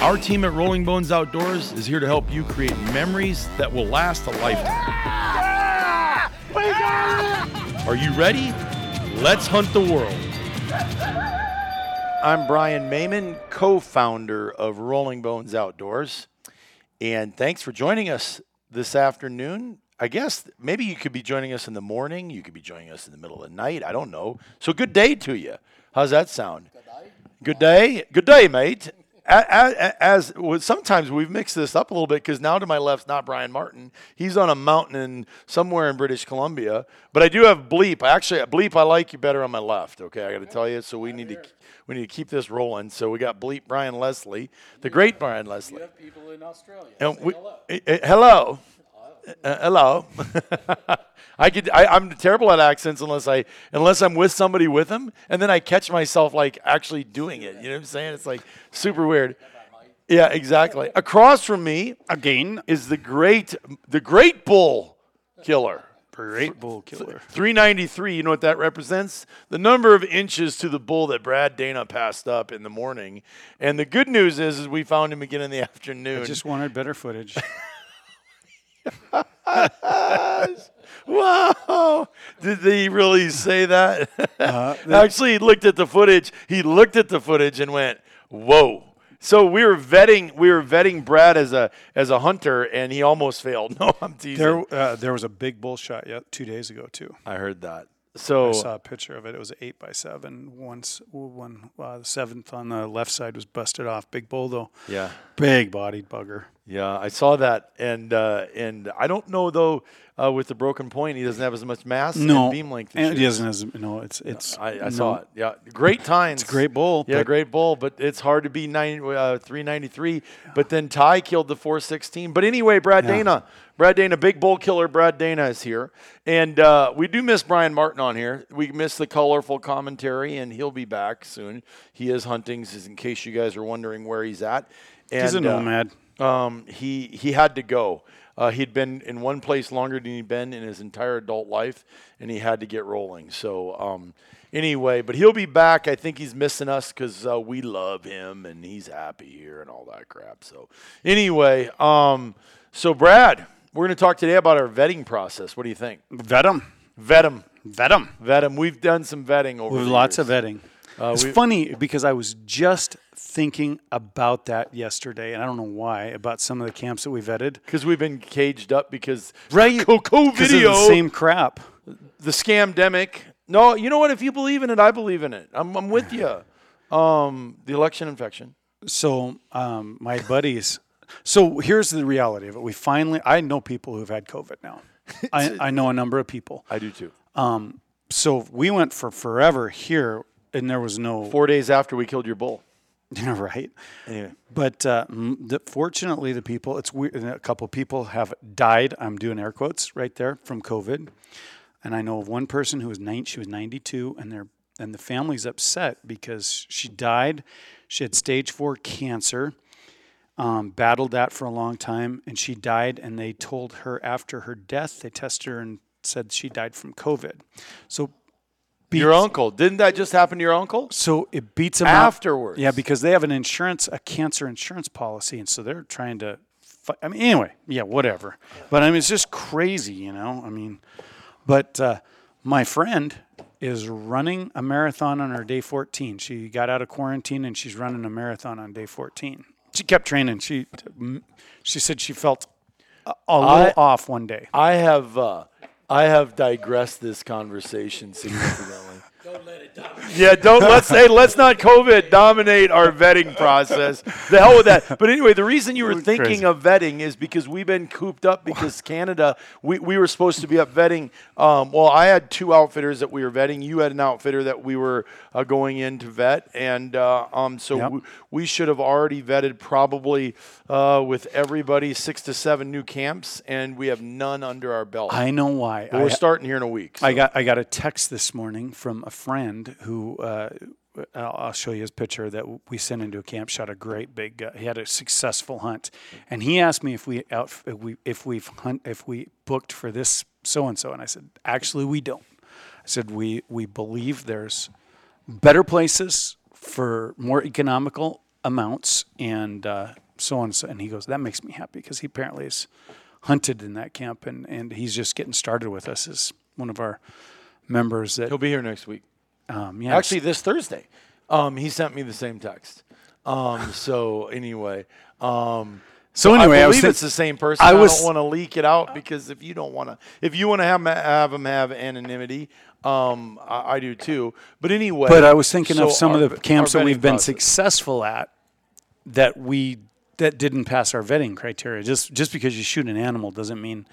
Our team at Rolling Bones Outdoors is here to help you create memories that will last a lifetime. Are you ready? Let's hunt the world. I'm Brian Mayman, co founder of Rolling Bones Outdoors. And thanks for joining us this afternoon. I guess maybe you could be joining us in the morning. You could be joining us in the middle of the night. I don't know. So good day to you. How's that sound? Good day. Good day. Good day, mate. As, as, sometimes we've mixed this up a little bit because now to my left's not Brian Martin. He's on a mountain in, somewhere in British Columbia. But I do have Bleep. Actually, Bleep, I like you better on my left. Okay, I got to tell you. So we need to we need to keep this rolling. So we got Bleep Brian Leslie, the great Brian Leslie. People in Australia. And we, hello. eh, eh, hello. Uh, hello. I could. I, I'm terrible at accents unless I unless I'm with somebody with them, and then I catch myself like actually doing it. You know what I'm saying? It's like super weird. Yeah, exactly. Across from me Again, is the great the great bull killer. great bull killer. 393, you know what that represents? The number of inches to the bull that Brad Dana passed up in the morning. And the good news is, is we found him again in the afternoon. I just wanted better footage. Wow! Did he really say that? Uh, Actually, he looked at the footage. He looked at the footage and went, "Whoa!" So we were vetting. We were vetting Brad as a as a hunter, and he almost failed. No, I'm teasing. There, uh, there was a big bull shot yet two days ago too. I heard that. So I saw a picture of it. It was eight by seven. Once, one, uh, the seventh on the left side was busted off. Big bull though. yeah, Big bodied bugger. Yeah, I saw that, and uh, and I don't know though. Uh, with the broken point, he doesn't have as much mass No, and beam length. and you. doesn't. As, no, it's it's. I, I no. saw it. Yeah, great times. It's a great bull. Yeah, great bull, but it's hard to be nine, uh, 393. But then Ty killed the 416. But anyway, Brad Yeah. Dana, Brad Dana, big bull killer. Brad Dana is here, and uh, we do miss Brian Martin on here. We miss the colorful commentary, and he'll be back soon. He is hunting, in case you guys are wondering where he's at. And, He's a uh, nomad. Um, he he had to go. Uh, he'd been in one place longer than he'd been in his entire adult life, and he had to get rolling. So um, anyway, but he'll be back. I think he's missing us because uh, we love him and he's happy here and all that crap. So anyway, um, so Brad, we're going to talk today about our vetting process. What do you think? Vet them. Vet him, Vet them. vet him. We've done some vetting over lots years. of vetting. it's we- funny because I was just thinking about that yesterday, and I don't know why about some of the camps that we vetted. because we've been caged up because Right. Coco 'Cause of video the same crap. the scamdemic. No, you know what? If you believe in it, I believe in it. I'm, I'm with you. Um, the election infection. So um, my buddies. So here's the reality of it. We finally. I know people who've had COVID now. I, I know a number of people. I do too. So we went for forever here, and there was no Four days after we killed your bull. right. Anyway, But uh, the, fortunately, the people. It's weird. A couple people have died. I'm doing air quotes right there from COVID, and I know of one person who was nine. She was 92, and they're and the family's upset because she died. She had stage four cancer. um, battled that for a long time, and she died. And they told her after her death, they tested her and said she died from COVID. So, your uncle. Didn't that just happen to your uncle? So it beats him Afterwards. Yeah, because they have an insurance, a cancer insurance policy, and so they're trying to. I mean, anyway, yeah, whatever. But I mean, it's just crazy, you know. I mean, but uh, my friend is running a marathon on her day 14. She got out of quarantine and she's running a marathon on day 14. She kept training. She she said she felt a, a little I- off one day. I have uh, I have digressed this conversation significantly. Go Yeah, don't let's say let's not COVID dominate our vetting process. The hell with that. But anyway, the reason you were thinking crazy. of vetting is because we've been cooped up because Canada. We, we were supposed to be up vetting. Um, well, I had two outfitters that we were vetting. You had an outfitter that we were uh, going in to vet, and uh, um, so Yep. we, we should have already vetted probably uh, with everybody six to seven new camps, and we have none under our belt. I know why. But we're I, starting here in a week. I got I got a text this morning from a friend who uh, I'll, I'll show you his picture that we sent into a camp. Shot a great big. Uh, he had a successful hunt, and he asked me if we out if we if we've hunt if we booked for this so and so, and I said actually we don't. I said we we believe there's better places for more economical amounts and uh, so on. So, and he goes, that makes me happy because he apparently is hunted in that camp and, and he's just getting started with us as one of our members that He'll be here next week. Um, yeah, Actually, this Thursday, um, he sent me the same text. Um, so anyway, um, so anyway, I I, believe think- it's the same person. I I, was- don't want to leak it out because if you don't want to, if you want to have have them have anonymity, um, I, I do too. But anyway, but I was thinking so of some our- of the camps that we've been process. successful at that we that didn't pass our vetting criteria. Just just because you shoot an animal doesn't mean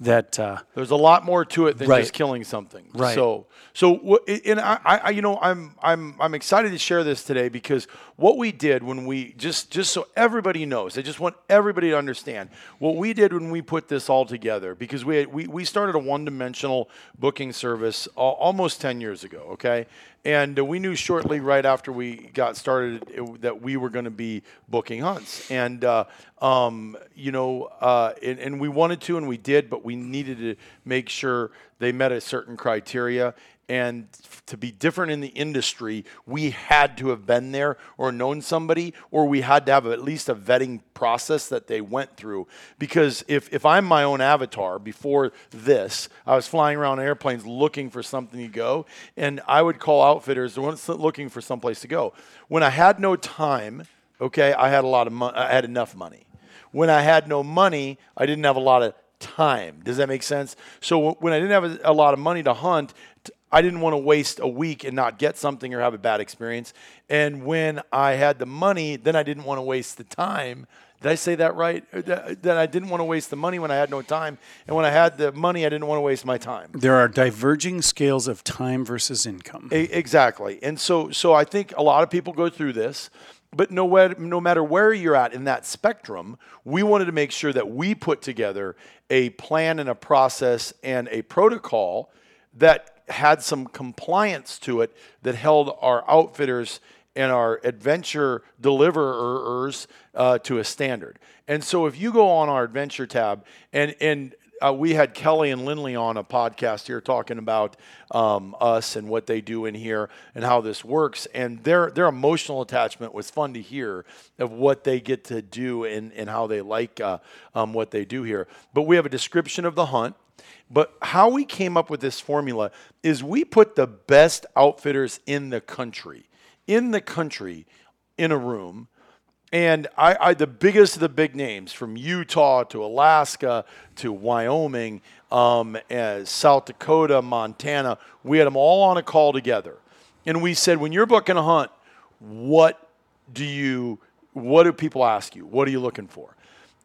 that uh, There's a lot more to it than Right. just killing something. Right. So, so and I, I, you know, I'm, I'm, I'm excited to share this today because what we did when we just, just so everybody knows, I just want everybody to understand what we did when we put this all together because we, had, we, we started a one-dimensional booking service almost 10 years ago. Okay. And uh, we knew shortly right after we got started it, that we were going to be booking hunts. And, uh, um, you know, uh, and, and we wanted to and we did, but we needed to make sure they met a certain criteria. And to be different in the industry, we had to have been there or known somebody, or we had to have at least a vetting process that they went through. Because if, if I'm my own avatar before this, I was flying around airplanes looking for something to go, and I would call outfitters looking for someplace to go. When I had no time, okay, I had a lot of money, I had enough money. When I had no money, I didn't have a lot of time. Does that make sense? So when I didn't have a, lot of money to hunt, I didn't want to waste a week and not get something or have a bad experience. And when I had the money, then I didn't want to waste the time. Did I say that right? That I didn't want to waste the money when I had no time. And when I had the money, I didn't want to waste my time. there are diverging scales of time versus income. E- Exactly. And so so I think a lot of people go through this, but no, no matter where you're at in that spectrum, we wanted to make sure that we put together a plan and a process and a protocol that had some compliance to it that held our outfitters and our adventure deliverers uh, to a standard. And so if you go on our adventure tab and and uh, we had Kelly and Lindley on a podcast here talking about um, us and what they do in here and how this works. And their their emotional attachment was fun to hear of what they get to do and, and how they like uh, um, what they do here. But we have a description of the hunt. But how we came up with this formula is we put the best outfitters in the country, in the country, in a room. And I, I, the biggest of the big names from Utah to Alaska to Wyoming, um, South Dakota, Montana, we had them all on a call together. And we said, when you're booking a hunt, what do you, what do people ask you? What are you looking for?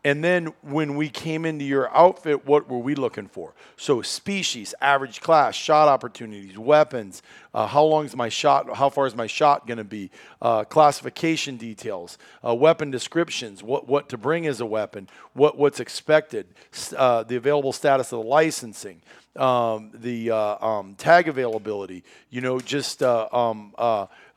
And then when we came into your outfit, what were we looking for? So species, average class, shot opportunities, weapons, uh, how long is my shot, how far is my shot going to be, uh, classification details, uh, weapon descriptions, what, what to bring as a weapon, what, what's expected, uh, the available status of the licensing, um, the uh, um, tag availability, you know, just uh, um,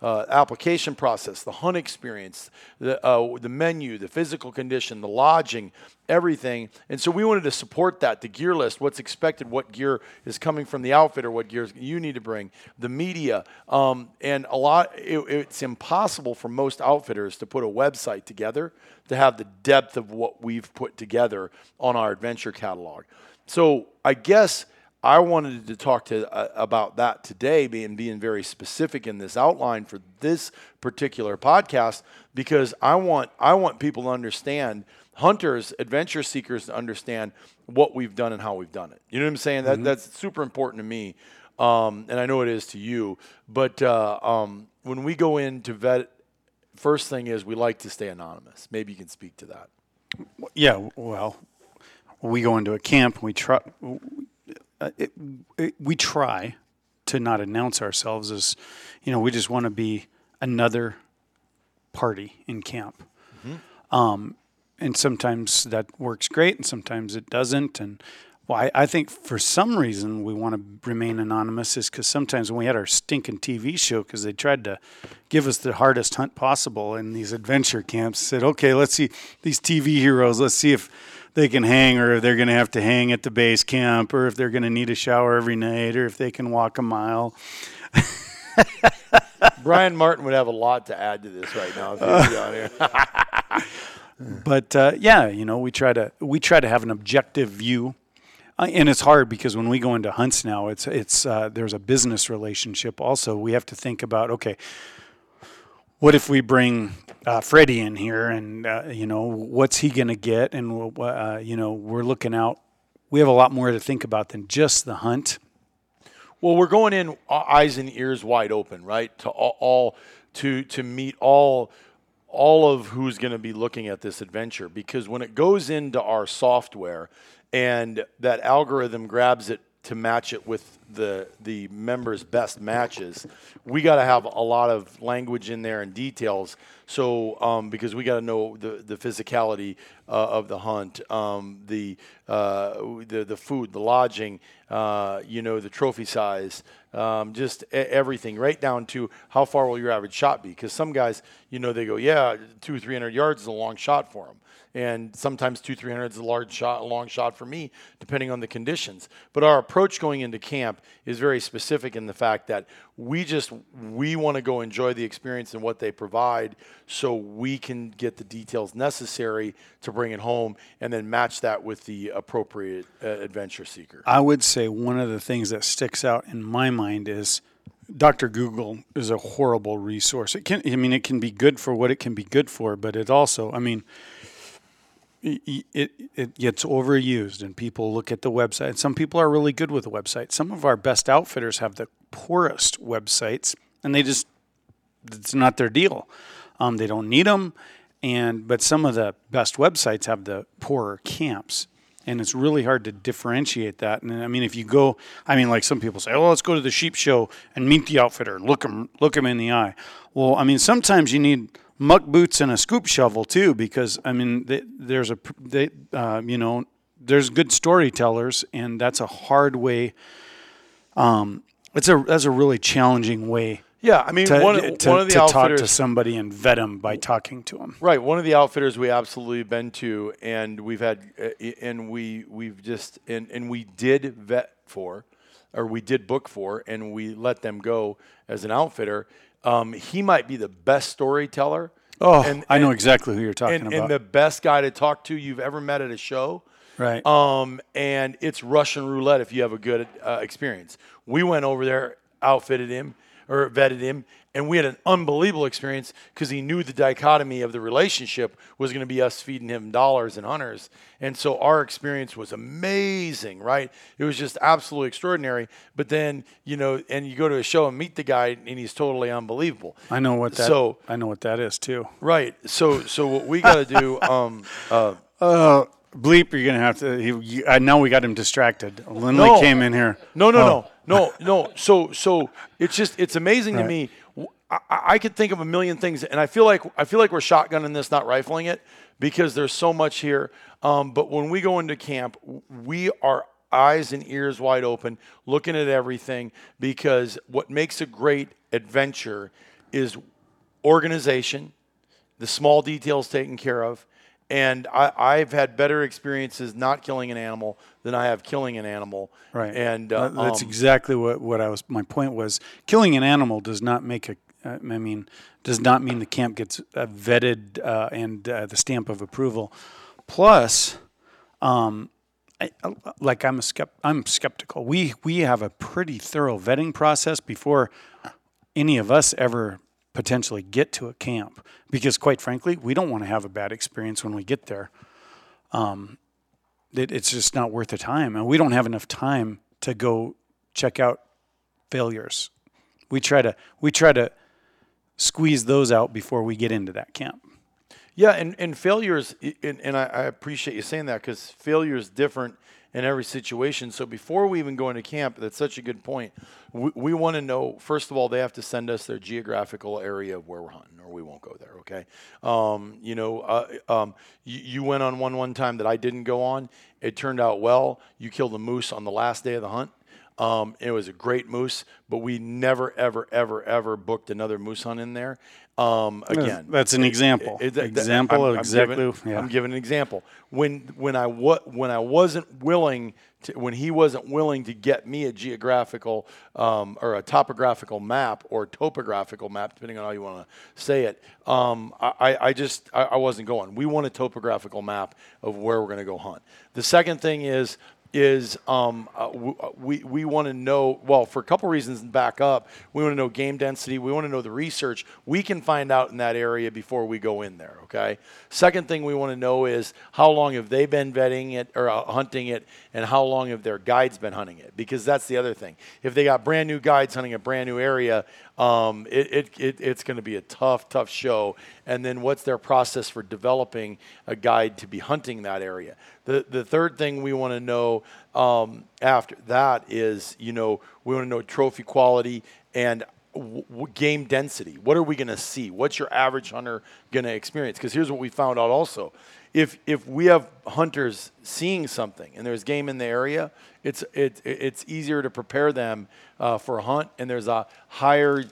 uh, application process, the hunt experience, the, uh, the menu, the physical condition, the lodging, everything. And so we wanted to support that, the gear list, what's expected, what gear is coming from the outfitter, what gears you need to bring, the media. Um, and a lot, it, it's impossible for most outfitters to put a website together to have the depth of what we've put together on our adventure catalog. So I guess I wanted to talk to uh, about that today, being being very specific in this outline for this particular podcast, because I want I want people to understand hunters, adventure seekers to understand what we've done and how we've done it. You know what I'm saying? That that's super important to me. um, and I know it is to you. But uh, um, when we go in to vet, first thing is we like to stay anonymous. Maybe you can speak to that. Yeah, well, we go into a camp. We try. Uh, it, it, we try to not announce ourselves as, you know, we just want to be another party in camp. Mm-hmm. Um, and sometimes that works great, and sometimes it doesn't. And well, I, I think for some reason we want to remain anonymous is because sometimes when we had our stinking TV show, because they tried to give us the hardest hunt possible in these adventure camps, said, okay, let's see these TV heroes, let's see if they can hang or if they're going to have to hang at the base camp or if they're going to need a shower every night or if they can walk a mile. Brian Martin would have a lot to add to this right now if he was on here. but uh, yeah, you know, we try to we try to have an objective view, uh, and it's hard because when we go into hunts now, it's it's uh, there's a business relationship. Also, we have to think about okay, what if we bring uh, Freddie in here, and uh, you know, what's he going to get? And uh, you know, we're looking out. We have a lot more to think about than just the hunt. Well, we're going in uh, eyes and ears wide open, right? To all, all to to meet all all of who's going to be looking at this adventure because when it goes into our software and that algorithm grabs it to match it with the the members' best matches, we got to have a lot of language in there and details. So um, because we got to know the the physicality of the hunt, um, the uh, the the food, the lodging, uh, you know, the trophy size, um, just everything, right down to how far will your average shot be? Because some guys, you know, they go, yeah, two three hundred yards is a long shot for them and sometimes two, three hundred is a large shot, a long shot for me, depending on the conditions. But our approach going into camp is very specific in the fact that we just we want to go enjoy the experience and what they provide, so we can get the details necessary to bring it home, and then match that with the appropriate uh, adventure seeker. I would say one of the things that sticks out in my mind is. Dr. Google is a horrible resource. It can, I mean, it can be good for what it can be good for, but it also, I mean, it, it gets overused and people look at the website. Some people are really good with the website. Some of our best outfitters have the poorest websites and they just, it's not their deal. Um, they don't need them. And, but some of the best websites have the poorer camps and it's really hard to differentiate that. And I mean, if you go, I mean, like some people say, "Oh, let's go to the sheep show and meet the outfitter and look him look him in the eye." Well, I mean, sometimes you need muck boots and a scoop shovel too, because I mean, they, there's a they, uh, you know, there's good storytellers, and that's a hard way. Um, it's a that's a really challenging way. Yeah, I mean, to, one, to, one of the to outfitters, talk to somebody and vet them by talking to them. Right, one of the outfitters we absolutely been to, and we've had, uh, and we we've just and and we did vet for, or we did book for, and we let them go as an outfitter um, he might be the best storyteller. Oh, and, I know exactly who you're talking and, about. And the best guy to talk to you've ever met at a show. Right. Um, and it's Russian roulette if you have a good uh, experience. We went over there, outfitted him or vetted him, and we had an unbelievable experience because he knew the dichotomy of the relationship was going to be us feeding him dollars and hunters. And so our experience was amazing, right? It was just absolutely extraordinary. But then, you know, and you go to a show and meet the guy and he's totally unbelievable. I know what that so, I know what that is too. Right. So so what we got to do um uh, uh bleep you're going to have to he, I know we got him distracted. Lindley no, came in here. No, no, oh. no. No, no. So so it's just it's amazing right. to me I, I could think of a million things, and I feel like I feel like we're shotgunning this, not rifling it, because there's so much here. Um, but when we go into camp, we are eyes and ears wide open, looking at everything, because what makes a great adventure is organization, the small details taken care of, and I, have had better experiences not killing an animal than I have killing an animal. Right. And uh, that's um, exactly what, what I was. My point was, killing an animal does not make a uh, mean, does not mean the camp gets uh, vetted uh, and uh, the stamp of approval. Plus, um, I, like I'm a skept- I'm skeptical. We we have a pretty thorough vetting process before any of us ever potentially get to a camp because, quite frankly, we don't want to have a bad experience when we get there. Um, it, it's just not worth the time, and we don't have enough time to go check out failures. We try to we try to squeeze those out before we get into that camp. Yeah, and, and failures, and, and I, I appreciate you saying that because failure is different in every situation. So before we even go into camp, that's such a good point. We, we want to know, first of all, they have to send us their geographical area of where we're hunting, or we won't go there, okay? Um, you know, uh, um, you, you went on one one time that I didn't go on. It turned out well. You killed a moose on the last day of the hunt. Um, it was a great moose, but we never, ever, ever, ever booked another moose hunt in there. Um, again, that's an example. It, it, example I'm, of exactly. I'm giving, yeah. I'm giving an example. When when I wa- when I wasn't willing to, when he wasn't willing to get me a geographical um, or a topographical map or topographical map, depending on how you want to say it, um, I, I just I, I wasn't going. We want a topographical map of where we're going to go hunt. The second thing is is um, uh, uh we, we want to know, well, for a couple reasons, back up, we want to know game density. We want to know the research we can find out in that area before we go in there, okay? Second thing we want to know is how long have they been vetting it or uh, hunting it and how long have their guides been hunting it? Because that's the other thing. If they got brand new guides hunting a brand new area, um, it, it, it, it's going to be a tough, tough show. And then what's their process for developing a guide to be hunting that area? The, the third thing we want to know um, after that is, you know, we want to know trophy quality and w- game density. What are we going to see? What's your average hunter going to experience? Because here's what we found out also. If, if we have hunters seeing something and there's game in the area, it's, it, it's easier to prepare them uh, for a hunt, and there's a higher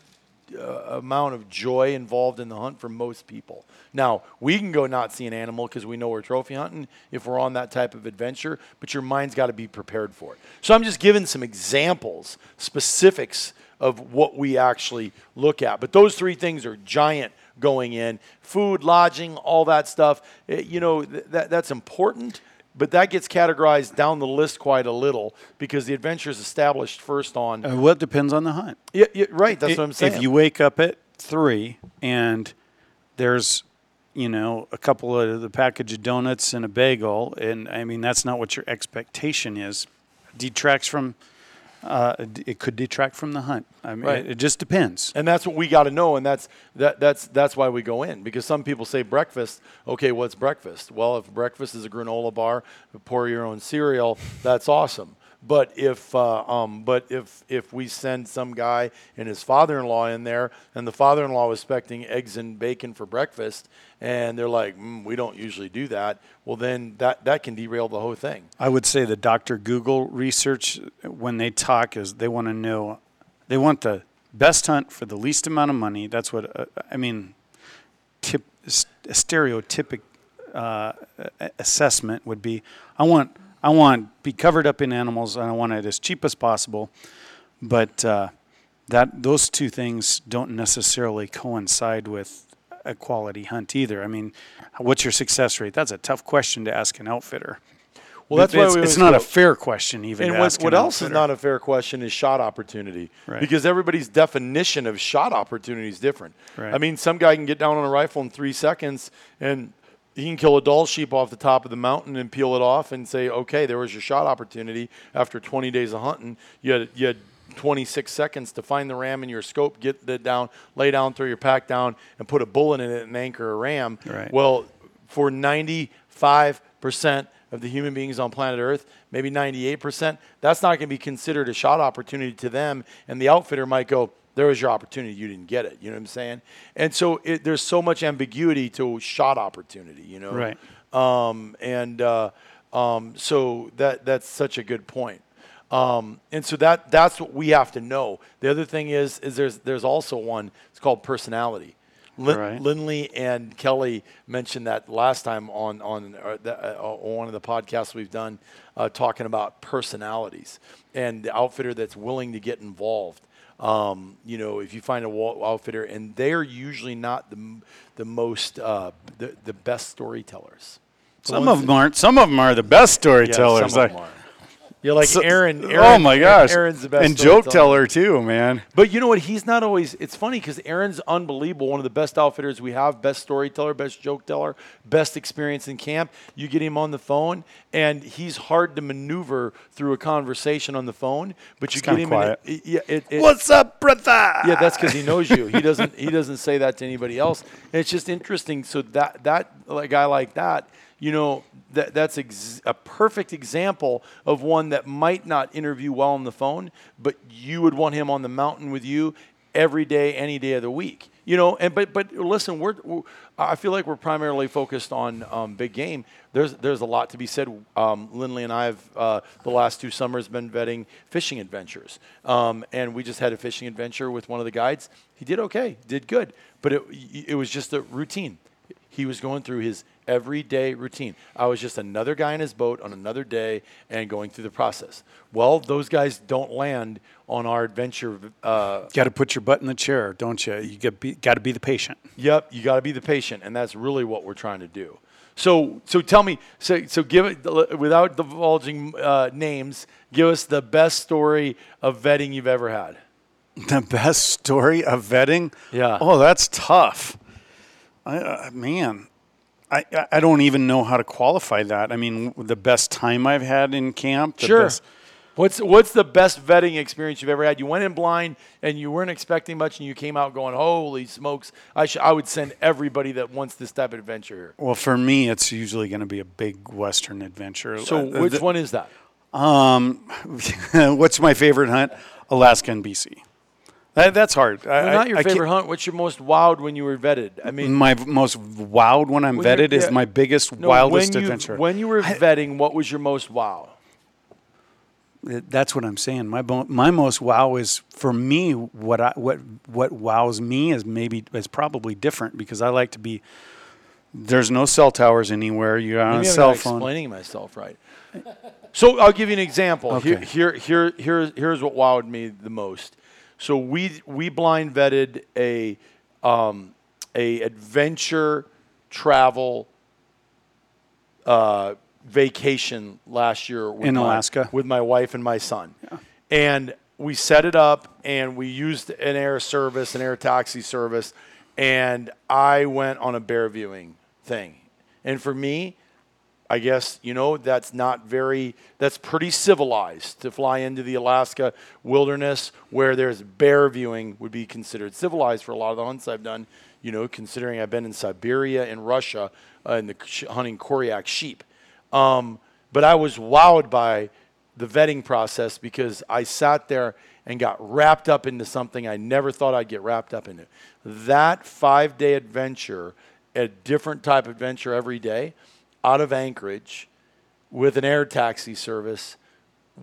uh, amount of joy involved in the hunt for most people. Now, we can go not see an animal because we know we're trophy hunting if we're on that type of adventure, but your mind's got to be prepared for it. So I'm just giving some examples, specifics of what we actually look at. But those three things are giant going in food, lodging, all that stuff. It, eh, you know, th- that, that's important but that gets categorized down the list quite a little because the adventure is established first on. Uh, well, it depends on the hunt. Yeah, yeah right. That's it, what I'm saying. If you wake up at three and there's, you know, a couple of the package of donuts and a bagel, and I mean that's not what your expectation is, detracts from uh, it could detract from the hunt. I mean, right. it, it, just depends. And that's what we got to know, and that's that, that's that's why we go in because some people say breakfast. Okay, what's breakfast? Well, if breakfast is a granola bar, pour your own cereal, that's awesome. But if uh, um, but if if we send some guy and his father-in-law in there, and the father-in-law was expecting eggs and bacon for breakfast, and they're like, mm, we don't usually do that. Well, then that that can derail the whole thing. I would say the Dr. Google research when they talk is they want to know, they want the best hunt for the least amount of money. That's what uh, I mean. Tip, stereotypic uh, assessment would be, I want I want to be covered up in animals and I want it as cheap as possible. But uh, that those two things don't necessarily coincide with a quality hunt either. I mean, what's your success rate? That's a tough question to ask an outfitter. Well, that's it's, why it's not go. a fair question even. And what, what else is not a fair question is shot opportunity, right. because everybody's definition of shot opportunity is different. Right. I mean, some guy can get down on a rifle in three seconds, and you can kill a Dall sheep off the top of the mountain and peel it off and say, okay, there was your shot opportunity after 20 days of hunting. You had, you had 26 seconds to find the ram in your scope, get it down, lay down, throw your pack down, and put a bullet in it and anchor a ram. Right. Well, for 95% of the human beings on planet Earth, maybe 98%, that's not going to be considered a shot opportunity to them. And the outfitter might go, there was your opportunity. You didn't get it. You know what I'm saying? And so it, there's so much ambiguity to shot opportunity. You know, right? Um, and uh, um, so that that's such a good point. Um, and so that that's what we have to know. The other thing is is there's there's also one. It's called personality. Lin- right. Lindley and Kelly mentioned that last time on on, uh, the, uh, on one of the podcasts we've done, uh, talking about personalities and the outfitter that's willing to get involved. Um, you know, if you find a outfitter, and they're usually not the the most uh, the the best storytellers. The some of them aren't. Some of them are the best storytellers. Yeah, some of them are. You're like So- Aaron, oh my gosh. Aaron's the best and joke teller too, man. But you know what? He's not always. It's funny because Aaron's unbelievable. One of the best outfitters we have, best storyteller, best joke teller, best experience in camp. You get him on the phone, and he's hard to maneuver through a conversation on the phone. But you get him quiet. in. A, yeah, it, it, What's up, brother? yeah, that's because he knows you. He doesn't. He doesn't say that to anybody else. And it's just interesting. So that that a guy like that, you know, that that's ex- a perfect example of one that might not interview well on the phone, but you would want him on the mountain with you every day, any day of the week. You know, and but but listen, we're, we're I feel like we're primarily focused on um, big game. There's there's a lot to be said. Um, Lindley and I have uh, the last two summers been vetting fishing adventures, um, and we just had a fishing adventure with one of the guides. He did okay, did good, but it it was just a routine. He was going through his everyday routine. I was just another guy in his boat on another day and going through the process. Well, those guys don't land on our adventure. Uh, Got to put your butt in the chair, don't you? You got got to be the patient. Yep, you got to be the patient, and that's really what we're trying to do. So, so tell me, so, so give it without divulging uh, names. Give us the best story of vetting you've ever had. The best story of vetting? Yeah. Oh, that's tough. I, uh, man, I, I- don't even know how to qualify that. I mean, the best time I've had in camp. The Sure. best- What's what's the best vetting experience you've ever had? You went in blind and you weren't expecting much, and you came out going, "Holy smokes!" I sh- I would send everybody that wants this type of adventure here. well, for me, it's usually going to be a big Western adventure. So, Uh, which the- one is that? Um, what's my favorite hunt? Alaska and BC. That, that's hard. I, not your I favorite hunt. What's your most wowed when you were vetted? I mean, My most wowed when I'm When vetted is my biggest, no, wildest when you, adventure. When you were vetting, what was your most wow? That's what I'm saying. My bo- my most wow is for me. What I what what wows me is maybe is probably different because I like to be. There's no cell towers anywhere. You're on Maybe a I'm cell not phone. explaining myself right. So I'll give you an example. Here, Okay. here, here, here, here's what wowed me the most. So we we blind vetted a um, a adventure travel uh, vacation last year with In my- Alaska? with my wife and my son, and we set it up and we used an air service, an air taxi service, and I went on a bear viewing thing, and for me. I guess, you know, that's not very, that's pretty civilized to fly into the Alaska wilderness where there's bear viewing would be considered civilized for a lot of the hunts I've done, you know, considering I've been in Siberia and Russia uh, in the sh- hunting Koryak sheep. Um, but I was wowed by the vetting process because I sat there and got wrapped up into something I never thought I'd get wrapped up into. That five day adventure, a different type of adventure every day, out of Anchorage with an air taxi service,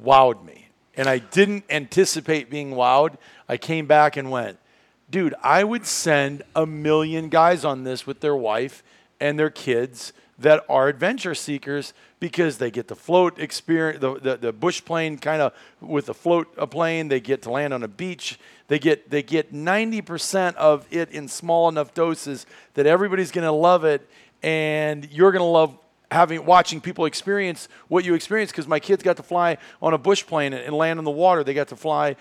wowed me. And I didn't anticipate being wowed. I came back and went, dude, I would send a million guys on this with their wife and their kids that are adventure seekers because they get the float experience, the, the, the bush plane kind of with the float a plane. They get to land on a beach. They get they get 90% of it in small enough doses that everybody's going to love it, and you're going to love having watching people experience what you experience because my kids got to fly on a bush plane and, and land on the water. They got to fly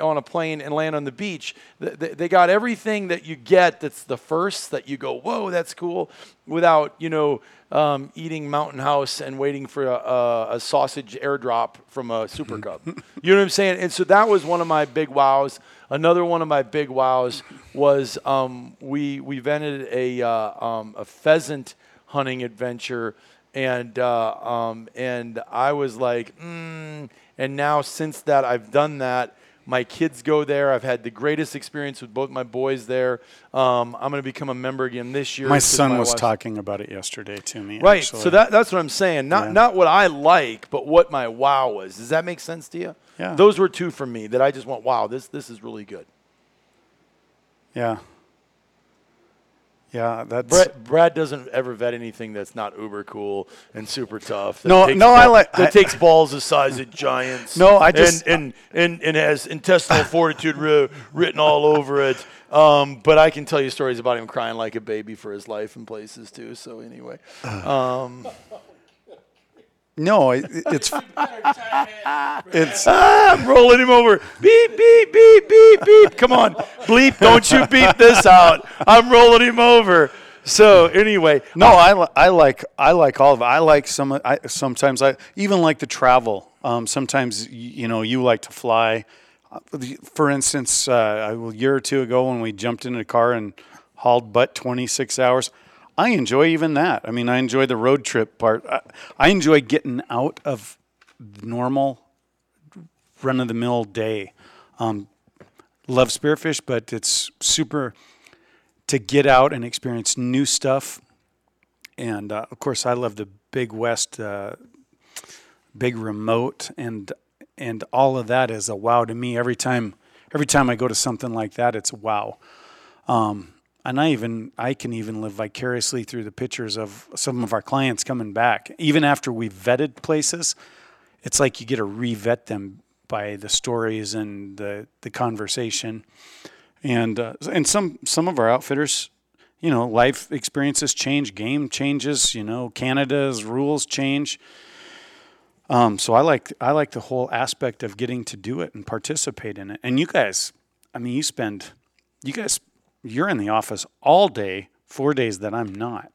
on a plane and land on the beach. Th- they, they got everything that you get that's the first that you go whoa that's cool without you know um, eating mountain house and waiting for a, a, a sausage airdrop from a super cub you know what i'm saying? And so that was one of my big wows. Another one of my big wows was um, we we vented a uh, um, a pheasant hunting adventure, and uh, um, and I was like, mm. and now since that I've done that. My kids go there. I've had the greatest experience with both my boys there. Um, I'm going to become a member again this year. My son was wife's- talking about it yesterday to me. Right. actually. So that that's what I'm saying. Not Yeah. not what I like, but what my wow was. Does that make sense to you? Yeah. Those were two for me that I just went, wow, this this is really good. Yeah. Yeah, that's Brad, Brad doesn't ever vet anything that's not uber cool and super tough. No, no, I like- that I- takes balls the size of giants. No, I just- and and, and, and has intestinal fortitude wri- written all over it. Um, but I can tell you stories about him crying like a baby for his life in places too. So anyway, um, No, it, it's it's Ah, I'm rolling him over. Beep, beep, beep, beep, beep. Come on. Bleep, don't you beep this out. I'm rolling him over. So anyway, no. I, li- I like I like all of it. I like some. I sometimes I even like to travel. Um, sometimes you know you like to fly. Uh, For instance, uh, a year or two ago when we jumped in a car and hauled butt 26 hours, I enjoy even that. I mean, I enjoy the road trip part. I, I enjoy getting out of normal run of the mill day. Um, love spearfish, but it's super to get out and experience new stuff. And uh, of course, I love the big West, uh, big remote, and and all of that is a wow to me. Every time, every time I go to something like that, it's wow. Um, and I even I can even live vicariously through the pictures of some of our clients coming back, even after we've vetted places. It's like you get to revet them by the stories and the the conversation and uh, and some some of our outfitters, you know, life experiences change, game changes, you know, Canada's rules change. Um, so I like I like the whole aspect of getting to do it and participate in it. And you guys, I mean, you spend, you guys, you're in the office all day, four days that I'm not.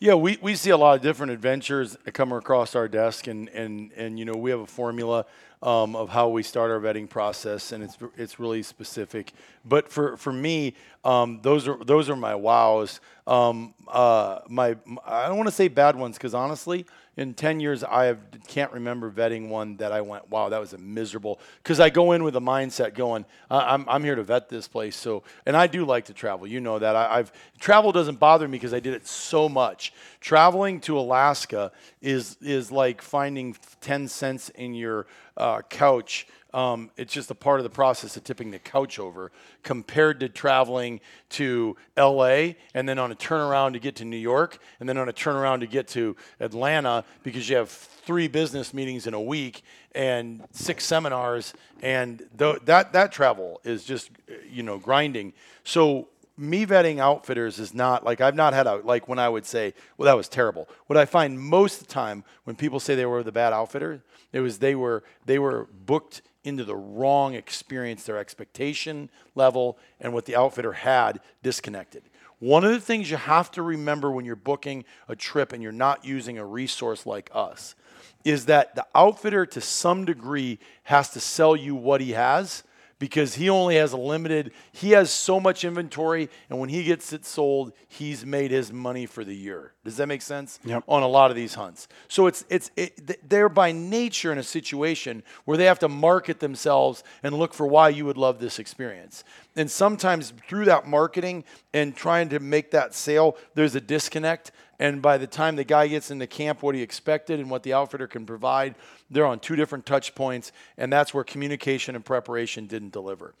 Yeah, we, we see a lot of different adventures come across our desk, and, and, and you know we have a formula um, of how we start our vetting process, and it's it's really specific. But for, for me, um, those are those are my wows. Um, uh, my I don't want to say bad ones because honestly, in ten years, I have, can't remember vetting one that I went, wow, that was a miserable. Because I go in with a mindset going, I'm I'm here to vet this place. So, and I do like to travel. You know that I, I've travel doesn't bother me because I did it so much. Traveling to Alaska is is like finding ten cents in your uh, couch. Um, it's just a part of the process of tipping the couch over compared to traveling to LA and then on a turnaround to get to New York and then on a turnaround to get to Atlanta because you have three business meetings in a week and six seminars and th- that that travel is just you know grinding. So me vetting outfitters is not like I've not had a like when I would say, well, that was terrible. What I find most of the time when people say they were the bad outfitter, it was they were they were booked into the wrong experience, their expectation level and what the outfitter had disconnected. One of the things you have to remember when you're booking a trip and you're not using a resource like us is that the outfitter to some degree has to sell you what he has because he only has a limited he has so much inventory and when he gets it sold he's made his money for the year. Does that make sense? Yep. on a lot of these hunts. So it's it's it, they're by nature in a situation where they have to market themselves and look for why you would love this experience and sometimes through that marketing and trying to make that sale there's a disconnect and by the time the guy gets into camp, what he expected and what the outfitter can provide, they're on two different touch points. And that's where communication and preparation didn't deliver.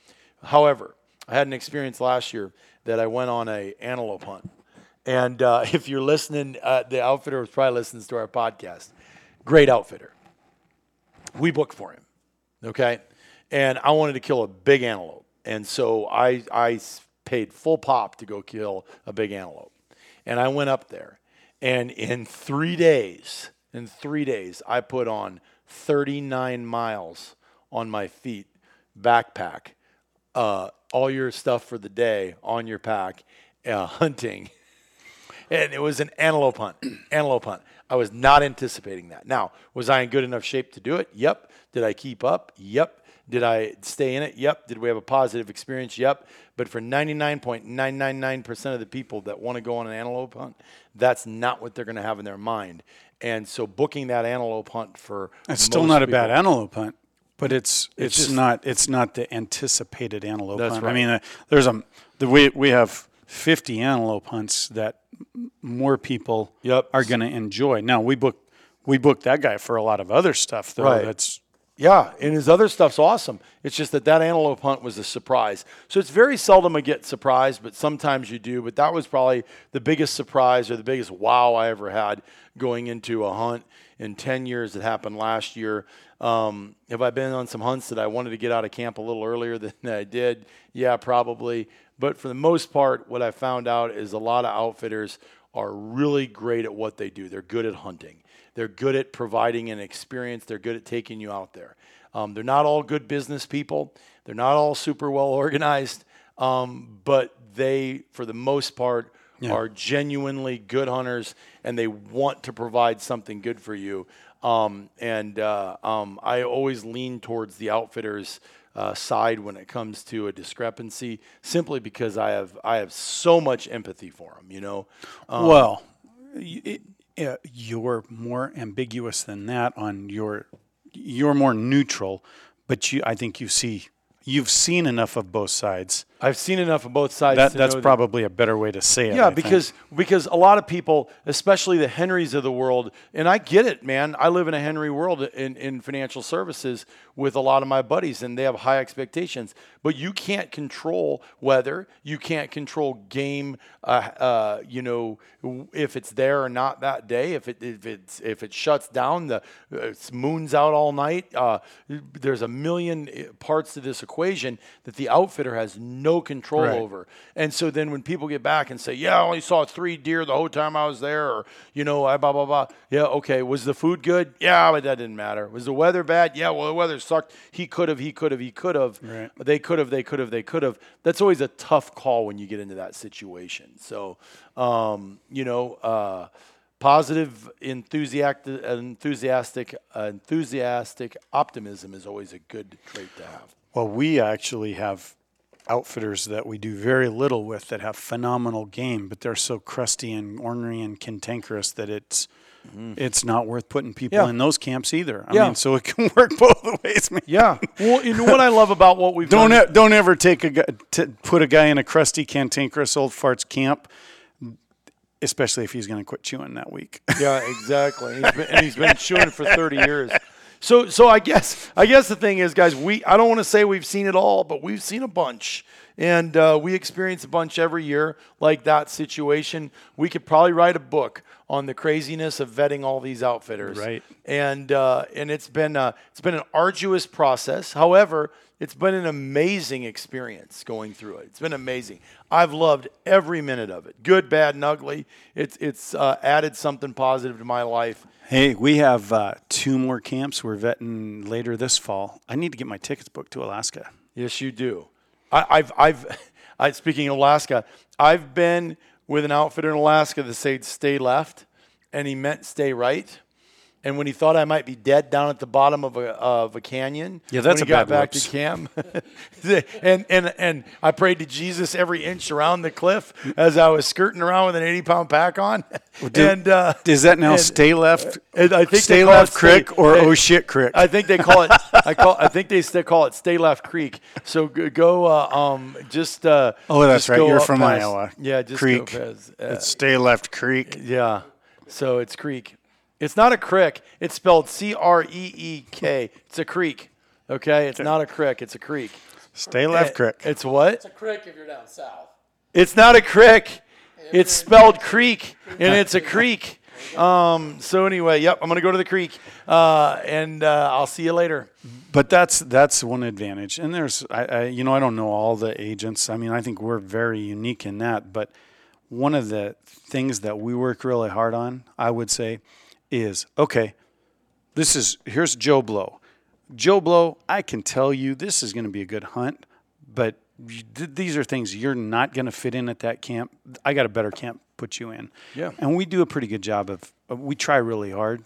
However, I had an experience last year that I went on a antelope hunt. And uh, if you're listening, uh, the outfitter probably listening to our podcast. Great outfitter. We booked for him. Okay. And I wanted to kill a big antelope. And so I, I paid full pop to go kill a big antelope. And I went up there. And in three days, in three days, I put on 39 miles on my feet, backpack, uh, all your stuff for the day on your pack, uh, hunting. And it was an antelope hunt. antelope hunt. I was not anticipating that. Now, was I in good enough shape to do it? Yep. Did I keep up? Yep. Did I stay in it? Yep. Did we have a positive experience? Yep. But for 99.999% of the people that want to go on an antelope hunt, that's not what they're going to have in their mind. And so booking that antelope hunt for It's still not a bad antelope hunt, but it's it's, just- not it's not the anticipated antelope That's hunt. right. I mean, uh, there's a the, we we have 50 antelope hunts that more people Yep. are going to enjoy. Now we book we booked that guy for a lot of other stuff though. Right. That's Yeah, and his other stuff's awesome. It's just that that antelope hunt was a surprise. So it's very seldom I get surprised, but sometimes you do. But that was probably the biggest surprise or the biggest wow I ever had going into a hunt in 10 years that happened last year. Um, have I been on some hunts that I wanted to get out of camp a little earlier than I did? Yeah, probably. But for the most part, what I found out is a lot of outfitters are really great at what they do. They're good at hunting. They're good at providing an experience. They're good at taking you out there. Um, they're not all good business people. They're not all super well organized, um, but they, for the most part, Yeah. are genuinely good hunters and they want to provide something good for you. Um, and uh, um, I always lean towards the outfitters. Uh, side when it comes to a discrepancy, simply because I have I have so much empathy for them. You know, um, well, it, uh, you're more ambiguous than that on your. You're more neutral, but you. I think you see. You've seen enough of both sides. I've seen enough of both sides. That to that's know that- probably a better way to say it. I Yeah, think. because because a lot of people, especially the Henrys of the world, and I get it, man. I live in a Henry world in, in financial services with a lot of my buddies, and they have high expectations. But you can't control weather. You can't control game. Uh, uh, you know, if it's there or not that day. If it if it's if it shuts down, the it's moon's out all night. Uh, there's a million uh, parts to this equation that the outfitter has no control Right. over. And so then when people get back and say, "Yeah, I only saw three deer the whole time I was there," or you know, I blah blah blah. Yeah, okay. Was the food good? Yeah, but that didn't matter. Was the weather bad? Yeah, well, the weather sucked. He could have. He could have. He could have. Right. They could have. They could have. They could have. That's always a tough call when you get into that situation. So, um, you know. Uh, Positive, enthusiastic, enthusiastic, enthusiastic optimism is always a good trait to have. Well, we actually have outfitters that we do very little with that have phenomenal game, but they're so crusty and ornery and cantankerous that it's it's not worth putting people Mm-hmm. Yeah. in those camps either. I Yeah. mean, so it can work both ways. Man. Yeah. Well, you know what I love about what we've Don't done. e- don't ever take a guy, to put a guy in a crusty cantankerous old farts camp, especially if he's going to quit chewing that week. Yeah, exactly. And he's been, and he's been chewing for 30 years. So, so I guess, I guess the thing is, guys, we I don't want to say we've seen it all, but we've seen a bunch, and uh, we experience a bunch every year like that situation. We could probably write a book on the craziness of vetting all these outfitters, Right. And uh, and it's been uh, it's been an arduous process. However, it's been an amazing experience going through it. It's been amazing. I've loved every minute of it, good, bad, and ugly. It's it's uh, added something positive to my life. Hey, we have uh, two more camps we're vetting later this fall. I need to get my tickets booked to Alaska. Yes, you do. I, I've I've I, speaking of Alaska, I've been with an outfitter in Alaska that said stay left, and he meant stay right. And when he thought I might be dead down at the bottom of a of a canyon, Yeah, that's when he got back whoops. to camp. and and and I prayed to Jesus every inch around the cliff as I was skirting around with an eighty pound pack on. do- and uh, Is that now and- stay left? and I think they stay left stay- or and- oh shit crick? I think they call it. I call. I think they still call it Stay Left Creek. So go. go uh, um. Just. Uh, Oh, that's right. You're from past- Iowa. Yeah. Just Creek. Past, uh, it's stay left creek. yeah. So it's creek. It's not a crick. It's spelled C R E E K. It's a creek. Okay. It's not a crick. It's a creek. Stay left It- crick. It's what? It's a creek if you're down south. It's not a crick. It's spelled creek, and it's a creek. Um. So anyway, yep. I'm gonna go to the creek, uh, and uh, I'll see you later. But that's that's one advantage. And there's, I, I, you know, I don't know all the agents. I mean, I think we're very unique in that. But one of the things that we work really hard on, I would say, is okay. This is here's Joe Blow. Joe Blow, I can tell you this is going to be a good hunt, but these are things you're not going to fit in at that camp. I got a better camp put you in. Yeah. and we do a pretty good job of. of we try really hard.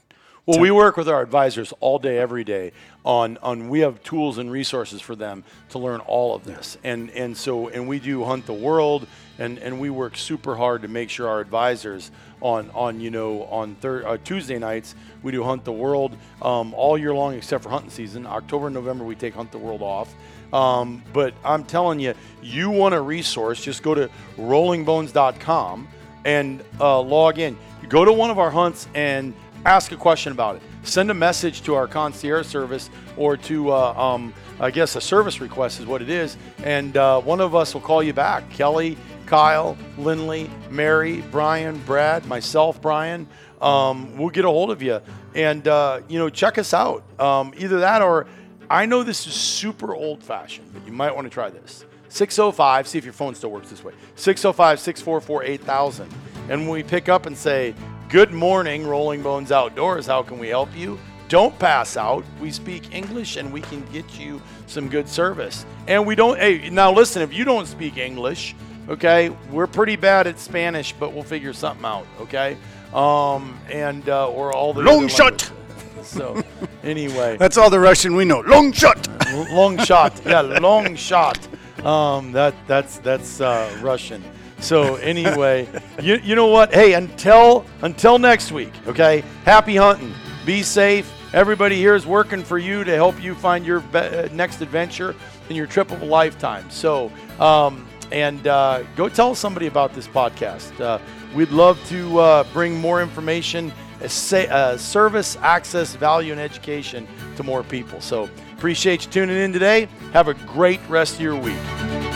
Well, we work with our advisors all day, every day on on. We have tools and resources for them to learn all of this, and and so and we do hunt the world, and and we work super hard to make sure our advisors on on you know on thir- uh, Tuesday nights we do hunt the world um, all year long except for hunting season. October and November we take hunt the world off. Um, but I'm telling you, you want a resource, just go to rollingbones.com and uh, log in. Go to one of our hunts and ask a question about it. Send a message to our concierge service or to, uh, um, I guess, a service request is what it is. And uh, one of us will call you back. Kelly, Kyle, Lindley, Mary, Brian, Brad, myself, Brian. Um, we'll get a hold of you and, uh, you know, check us out. Um, either that or I know this is super old fashioned, but you might want to try this. 605, see if your phone still works this way. 605 644 8000. And when we pick up and say, Good morning, Rolling Bones Outdoors, how can we help you? Don't pass out. We speak English and we can get you some good service. And we don't, hey, now listen, if you don't speak English, okay, we're pretty bad at Spanish, but we'll figure something out, okay? Um, and, uh, or all the. Long shot. So, anyway. That's all the Russian we know. Long shot. Long shot. Yeah, long shot. Um, that that's that's uh, Russian. So anyway, you, you know what? Hey, until until next week, okay? Happy hunting. Be safe. Everybody here is working for you to help you find your be- uh, next adventure in your trip of a lifetime. So, um, and uh, go tell somebody about this podcast. Uh, we'd love to uh, bring more information, uh, say, uh, service, access, value, and education to more people. So, appreciate you tuning in today. Have a great rest of your week.